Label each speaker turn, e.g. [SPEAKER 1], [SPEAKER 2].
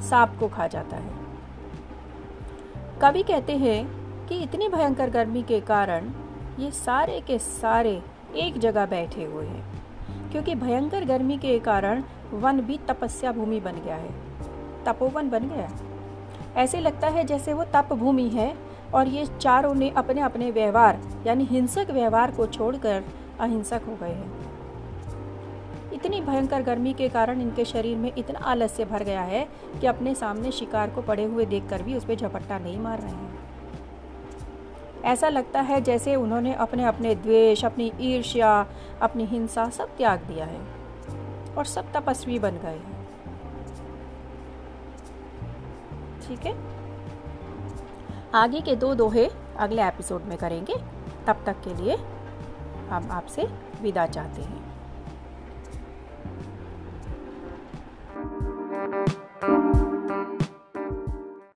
[SPEAKER 1] सांप को खा जाता है। कवि कहते हैं कि इतनी भयंकर गर्मी के कारण ये सारे के सारे एक जगह बैठे हुए हैं, क्योंकि भयंकर गर्मी के कारण वन भी तपस्या भूमि बन गया है। तपोवन बन गया। ऐसे लगता है जैसे वो तप भूमि है और ये चारों ने अपने अपने व्यवहार, यानी हिंसक व्यवहार को छोड़कर अहिंसक हो गए हैं। इतनी भयंकर गर्मी के कारण इनके शरीर में इतना आलस्य भर गया है कि अपने सामने शिकार को पड़े हुए देखकर भी उस पर झपट्टा नहीं मार रहे हैं। ऐसा लगता है जैसे उन्होंने अपने अपने द्वेष, अपनी ईर्ष्या, अपनी हिंसा सब त्याग दिया है और सब तपस्वी बन गए हैं। ठीक है? आगे के दो दोहे अगले एपिसोड में करेंगे। तब तक के लिए हम आपसे विदा चाहते हैं।